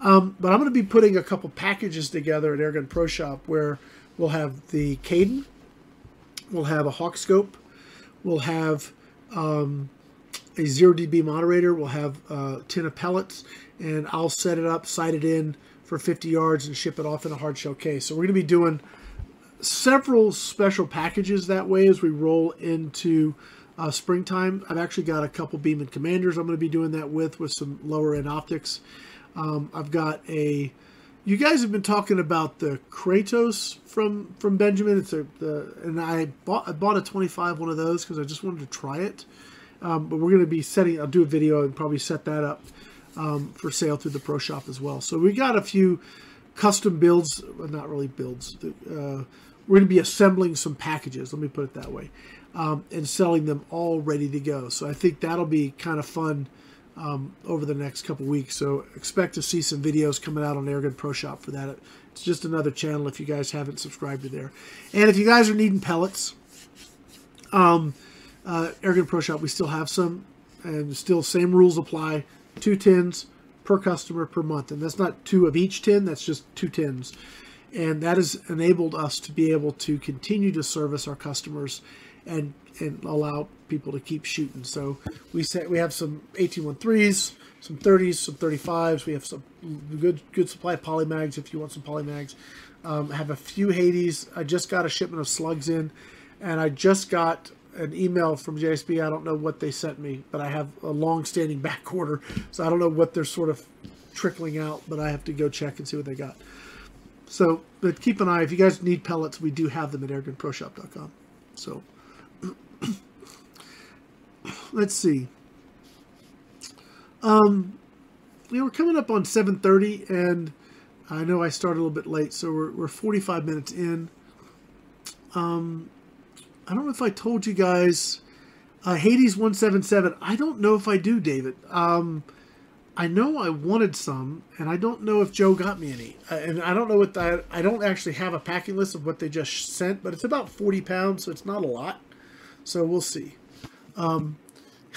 Um, but I'm going to be putting a couple packages together at Airgun Pro Shop where we'll have the Kaden, we'll have a Hawke Scope, we'll have um, a zero dB moderator, we'll have a tin of pellets, and I'll set it up, sight it in for 50 yards, and ship it off in a hard shell case. So we're going to be doing several special packages that way as we roll into uh, springtime. I've actually got a couple Beeman Commanders I'm going to be doing that with, with some lower end optics. Um, I've got a. You guys have been talking about the Kratos from from Benjamin. It's a the, and I bought I bought a 25 one of those because I just wanted to try it. Um, but we're going to be setting. I'll do a video and probably set that up um, for sale through the Pro Shop as well. So we got a few custom builds, well, not really builds. Uh, we're going to be assembling some packages, let me put it that way, um, and selling them all ready to go. So I think that'll be kind of fun um, over the next couple weeks. So expect to see some videos coming out on Airgun Pro Shop for that. It's just another channel if you guys haven't subscribed to there. And if you guys are needing pellets, um, uh, Airgun Pro Shop, we still have some, and still same rules apply. Two tins per customer per month, and that's not two of each tin. That's just two tins and that has enabled us to be able to continue to service our customers and and allow people to keep shooting. So we say we have some 1813s, some 30s, some 35s. We have some good good supply of polymags if you want some polymags. Um, I have a few Hades. I just got a shipment of slugs in, and I just got an email from JSB. I don't know what they sent me, but I have a long-standing [laughs] back order, so I don't know what they're sort of trickling out. But I have to go check and see what they got. So, but keep an eye. If you guys need pellets, we do have them at airgunproshop.com. So, [clears throat] let's see. Um, we're coming up on 7.30, and I know I started a little bit late, so we're, we're 45 minutes in. Um, I don't know if I told you guys, uh, Hades 177. I don't know if I do, David. Um, I know I wanted some, and I don't know if Joe got me any. Uh, and I don't know what that. I don't actually have a packing list of what they just sent, but it's about forty pounds, so it's not a lot. So we'll see. Um,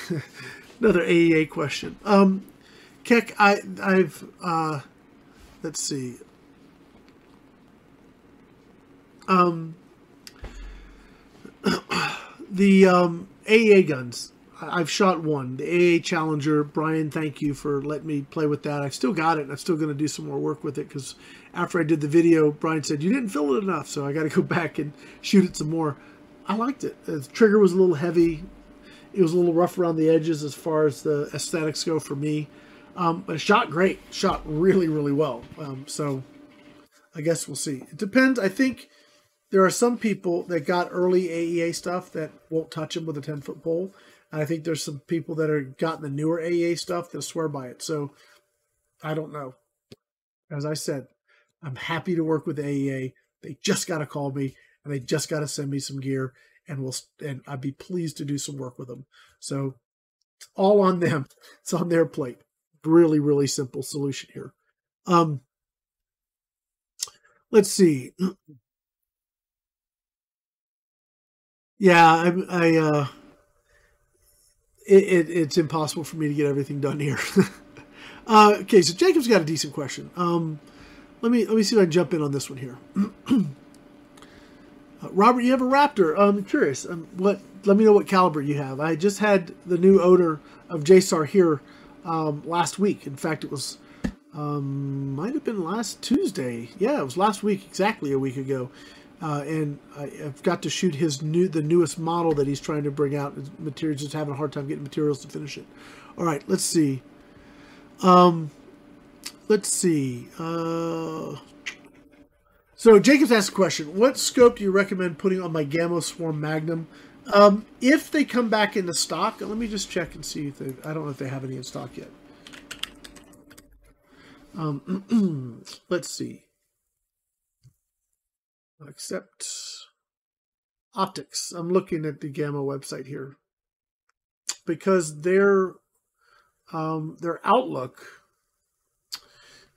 [laughs] another AEA question. Um, Keck, I, I've uh, let's see. Um, the um, AEA guns I've shot one, the AA Challenger. Brian, thank you for letting me play with that. I've still got it, and I'm still going to do some more work with it because after I did the video, Brian said you didn't fill it enough, so I got to go [laughs] back and shoot it some more. I liked it. The trigger was a little heavy. It was a little rough around the edges as far as the aesthetics go for me, um, but it shot great. Shot really, really well. Um, so I guess we'll see. It depends. I think there are some people that got early AEA stuff that won't touch them with a 10 foot pole and I think there's some people that are gotten the newer AEA stuff that swear by it. So I don't know. As I said, I'm happy to work with AEA. They just got to call me and they just got to send me some gear and we'll and I'd be pleased to do some work with them. So all on them. [laughs] It's on their plate. Really, really simple solution here. Um, let's see. Yeah, I, I uh, it, it, it's impossible for me to get everything done here. [laughs] uh, okay, so Jacob's got a decent question. Um, let me let me see if I can jump in on this one here. [clears throat] uh, Robert, you have a Raptor. I'm curious. Um, what? Let me know what caliber you have. I just had the new odor of JSAR here um, last week. In fact, it was um, might have been last Tuesday. Yeah, it was last week, exactly a week ago. Uh, and I, have got to shoot his new, the newest model that he's trying to bring out. Materials just having a hard time getting materials to finish it. All right, let's see. Um, let's see. Uh, so Jacobs asked a question: What scope do you recommend putting on my Gamo Swarm Magnum? Um, if they come back into stock, let me just check and see if they. I don't know if they have any in stock yet. Um, [clears throat] let's see. Accept optics. I'm looking at the Gamo website here because their um, their outlook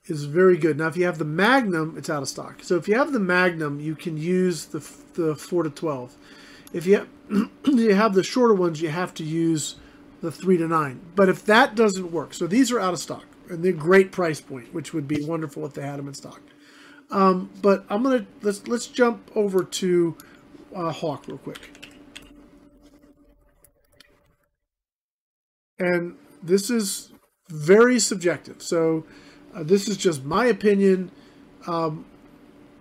is very good. Now, if you have the Magnum, it's out of stock. So if you have the Magnum, you can use the the four to twelve. If you have, [clears throat] you have the shorter ones, you have to use the three to nine. But if that doesn't work, so these are out of stock and they're great price point, which would be wonderful if they had them in stock. Um, but I'm gonna let's let's jump over to uh, Hawke real quick. And this is very subjective. So uh, this is just my opinion um,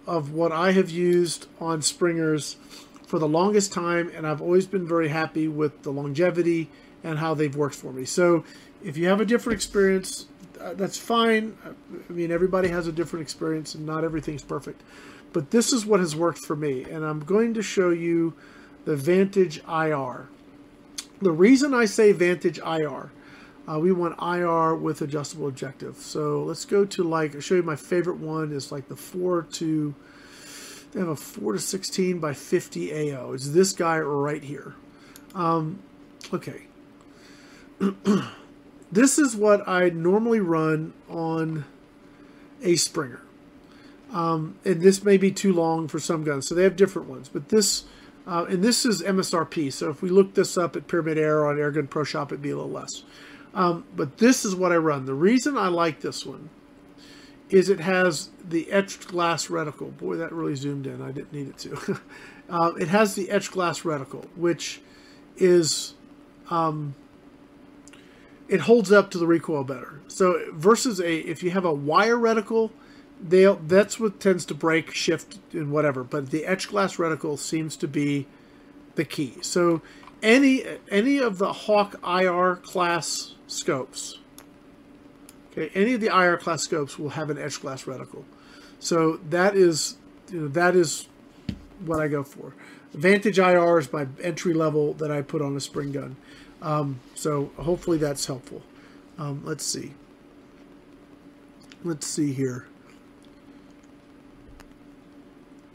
of what I have used on Springers for the longest time, and I've always been very happy with the longevity and how they've worked for me. So if you have a different experience, uh, that's fine. I mean, everybody has a different experience, and not everything's perfect. But this is what has worked for me, and I'm going to show you the Vantage IR. The reason I say Vantage IR, uh, we want IR with adjustable objective. So let's go to like, I'll show you my favorite one is like the 4 to, they have a 4 to 16 by 50 AO. It's this guy right here. Um, okay. [clears throat] This is what I normally run on a Springer. Um, and this may be too long for some guns, so they have different ones. But this, uh, and this is MSRP. So if we look this up at Pyramid Air on Airgun Pro Shop, it'd be a little less. Um, but this is what I run. The reason I like this one is it has the etched glass reticle. Boy, that really zoomed in. I didn't need it to. [laughs] uh, it has the etched glass reticle, which is um, it holds up to the recoil better. So versus a if you have a wire reticle, they that's what tends to break, shift, and whatever. But the etch glass reticle seems to be the key. So any any of the Hawke IR class scopes, okay, any of the IR class scopes will have an etch glass reticle. So that is you know that is what I go for. Vantage IR is my entry level that I put on a spring gun. Um, so hopefully that's helpful. Um, let's see. Let's see here.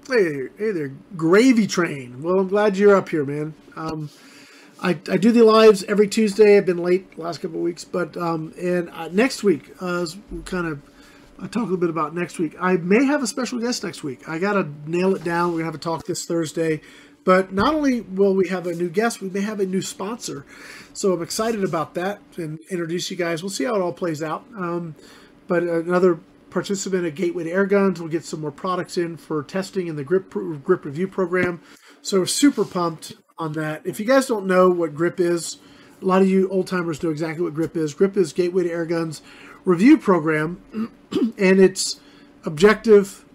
Hey, hey there, Gravy Train. Well, I'm glad you're up here, man. Um, I, I do the lives every Tuesday. I've been late last couple weeks, but um, and uh, next week, uh, kind of I'll talk a little bit about next week. I may have a special guest next week. I got to nail it down. We're to have a talk this Thursday. But not only will we have a new guest, we may have a new sponsor. So I'm excited about that and introduce you guys. We'll see how it all plays out. Um, but another participant at Gateway to Air Guns will get some more products in for testing in the grip grip review program. So super pumped on that. If you guys don't know what grip is, a lot of you old timers know exactly what grip is. Grip is Gateway to Air Guns review program, [clears throat] and it's objective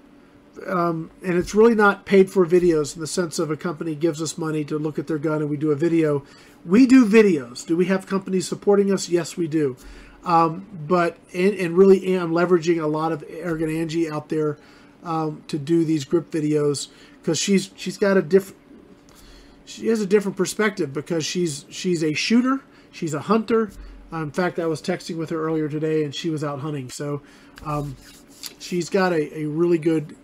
um, and it's really not paid for videos in the sense of a company gives us money to look at their gun and we do a video. We do videos. Do we have companies supporting us? Yes, we do. Um, but and, and, really, I'm leveraging a lot of Airgun Angie out there um, to do these grip videos because she's she's got a different she has a different perspective because she's she's a shooter, she's a hunter. Uh, in fact, I was texting with her earlier today, and she was out hunting. So um, she's got a, a really good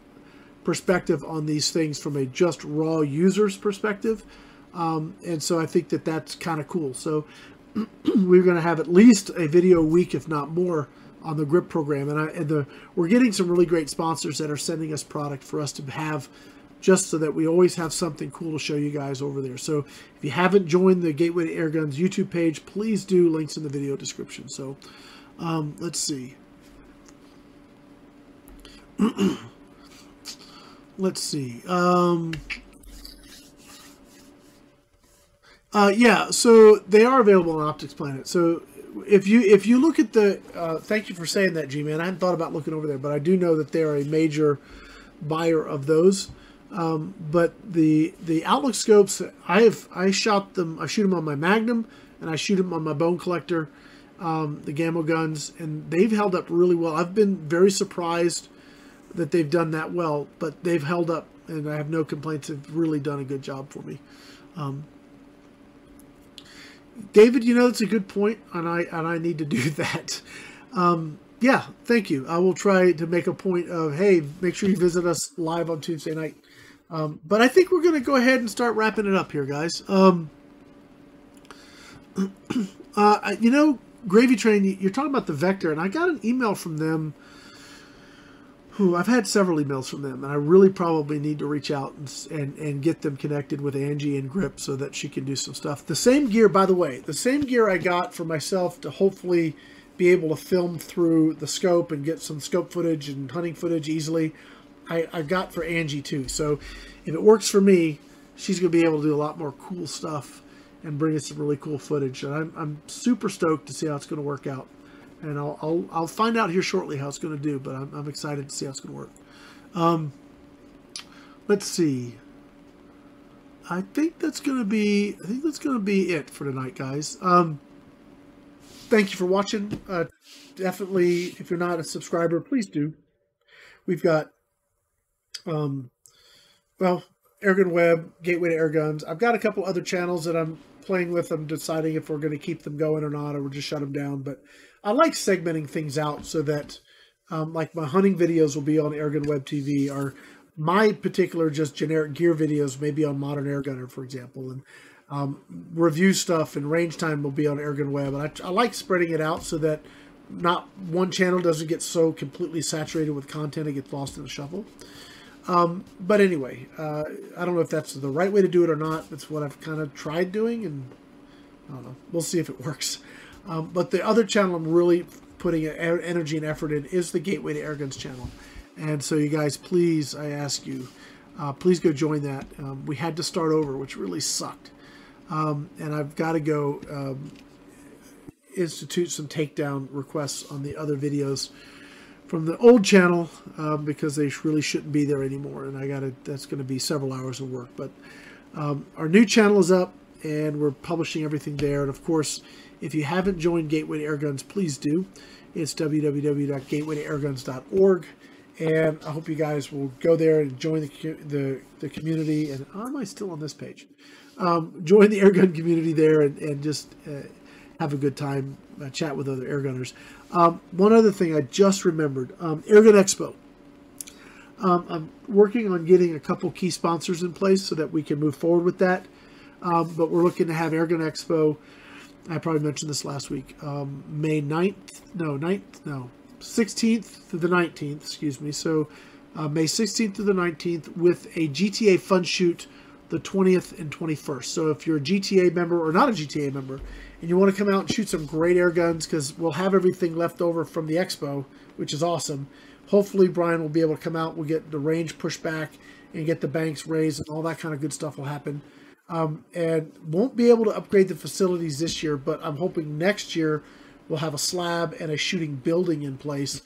perspective on these things from a just raw user's perspective. Um, and so I think that that's kind of cool. So [clears throat] we're going to have at least a video a week, if not more, on the grip program. And, I, and the, we're getting some really great sponsors that are sending us product for us to have just so that we always have something cool to show you guys over there. So if you haven't joined the Gateway to Airguns YouTube page, please do. Links in the video description. So um, let's see. [clears throat] let's see. Um, uh, yeah, so they are available on Optics Planet. So if you if you look at the, uh, thank you for saying that, G-Man. I hadn't thought about looking over there, but I do know that they are a major buyer of those. Um, but the the Outlook scopes, I have I shot them. I shoot them on my Magnum, and I shoot them on my Bone Collector, um, the Gamo guns, and they've held up really well. I've been very surprised that they've done that well, but they've held up, and I have no complaints. They've really done a good job for me. Um, David, you know that's a good point, and I and I need to do [laughs] that. Um, yeah, thank you. I will try to make a point of hey, make sure you visit us live on Tuesday night. Um, but I think we're going to go ahead and start wrapping it up here, guys. Um, [clears throat] uh, you know, Gravy Train, you're talking about the Vector, and I got an email from them. Who I've had several emails from them, and I really probably need to reach out and, and, and get them connected with Angie and Grip so that she can do some stuff. The same gear, by the way, the same gear I got for myself to hopefully be able to film through the scope and get some scope footage and hunting footage easily. I, I got for Angie too. So if it works for me, she's going to be able to do a lot more cool stuff and bring us some really cool footage. And I'm, I'm super stoked to see how it's going to work out. And I'll, I'll, I'll find out here shortly how it's going to do, but I'm, I'm excited to see how it's going to work. Um, let's see. I think that's going to be, I think that's going to be it for tonight, guys. Um, thank you for watching. Uh, definitely, if you're not a subscriber, please do. We've got um, well, Airgun Web, Gateway to Airguns. I've got a couple other channels that I'm playing with. I'm deciding if we're going to keep them going or not, or we'll just shut them down. But I like segmenting things out so that, um, like my hunting videos will be on Airgun Web TV, or my particular just generic gear videos may be on Modern Airgunner, for example, and um, review stuff and range time will be on Airgun Web. And I, I like spreading it out so that not one channel doesn't get so completely saturated with content it gets lost in the shuffle. Um, but anyway, uh, I don't know if that's the right way to do it or not. That's what I've kind of tried doing, and I don't know. We'll see if it works. Um, but the other channel I'm really putting energy and effort in is the Gateway to Airguns channel. And so, you guys, please, I ask you, uh, please go join that. Um, we had to start over, which really sucked. Um, and I've got to go um, institute some takedown requests on the other videos from the old channel um, because they really shouldn't be there anymore. And I got to, that's going to be several hours of work. But um, our new channel is up and we're publishing everything there. And of course, if you haven't joined Gateway Airguns, please do. It's www.gatewaytoairguns.org. And I hope you guys will go there and join the, the, the community. And oh, am I still on this page? Um, join the airgun community there and, and just uh, have a good time, uh, chat with other airgunners. Um, one other thing I just remembered, um, Airgun Expo. Um, I'm working on getting a couple key sponsors in place so that we can move forward with that. Um, but we're looking to have Airgun Expo. I probably mentioned this last week. Um, May 9th, no, 9th, no, 16th to the 19th, excuse me. So uh, May 16th to the 19th with a GTA Fun Shoot the 20th and 21st. So if you're a GTA member or not a GTA member and you want to come out and shoot some great air guns because we'll have everything left over from the expo, which is awesome. Hopefully Brian will be able to come out. We'll get the range pushed back and get the banks raised and all that kind of good stuff will happen. Um, and won't be able to upgrade the facilities this year, but I'm hoping next year we'll have a slab and a shooting building in place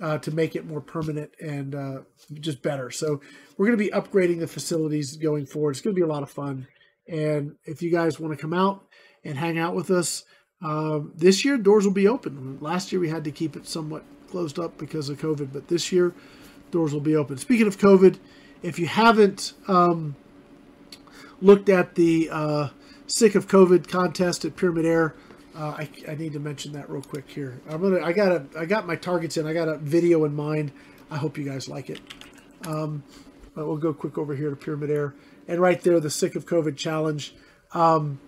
uh, to make it more permanent and uh, just better. So we're going to be upgrading the facilities going forward. It's going to be a lot of fun. And if you guys want to come out and hang out with us, uh, this year doors will be open. Last year we had to keep it somewhat closed up because of COVID, but this year doors will be open. Speaking of COVID, if you haven't um, looked at the uh, Sick of COVID contest at Pyramid Air, uh, I, I, need to mention that real quick here. I'm gonna. I got a. I got my targets in. I got a video in mind. I hope you guys like it. Um, but we'll go quick over here to Pyramid Air, and right there, the Sick of COVID challenge. Um,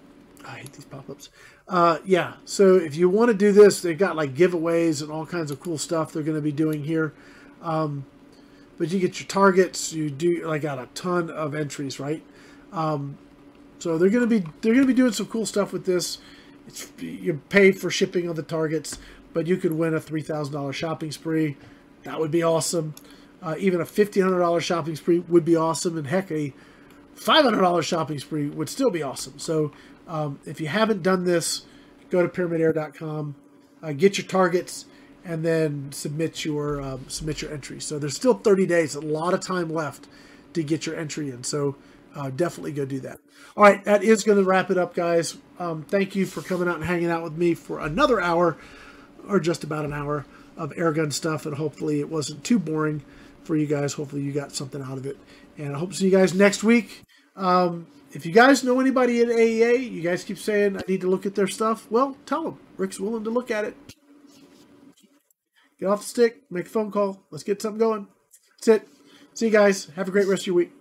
I hate these pop-ups. Uh, yeah. So if you want to do this, they've got like giveaways and all kinds of cool stuff they're going to be doing here. Um, but you get your targets. You do I got a ton of entries, right? Um, so they're gonna be they're gonna be doing some cool stuff with this. It's, you pay for shipping on the targets, but you could win a three thousand dollars shopping spree. That would be awesome. Uh, even a fifteen hundred dollars shopping spree would be awesome, and heck, a five hundred dollars shopping spree would still be awesome. So um, if you haven't done this, go to pyramidair.com, uh, get your targets, and then submit your um, submit your entry. So there's still 30 days, a lot of time left to get your entry in. So uh, definitely go do that. All right, that is going to wrap it up, guys. Um, thank you for coming out and hanging out with me for another hour, or just about an hour of airgun stuff, and hopefully it wasn't too boring for you guys. Hopefully you got something out of it, and I hope to see you guys next week. Um, if you guys know anybody at AEA, you guys keep saying I need to look at their stuff. Well, tell them Rick's willing to look at it. Get off the stick, make a phone call. Let's get something going. That's it. See you guys. Have a great rest of your week.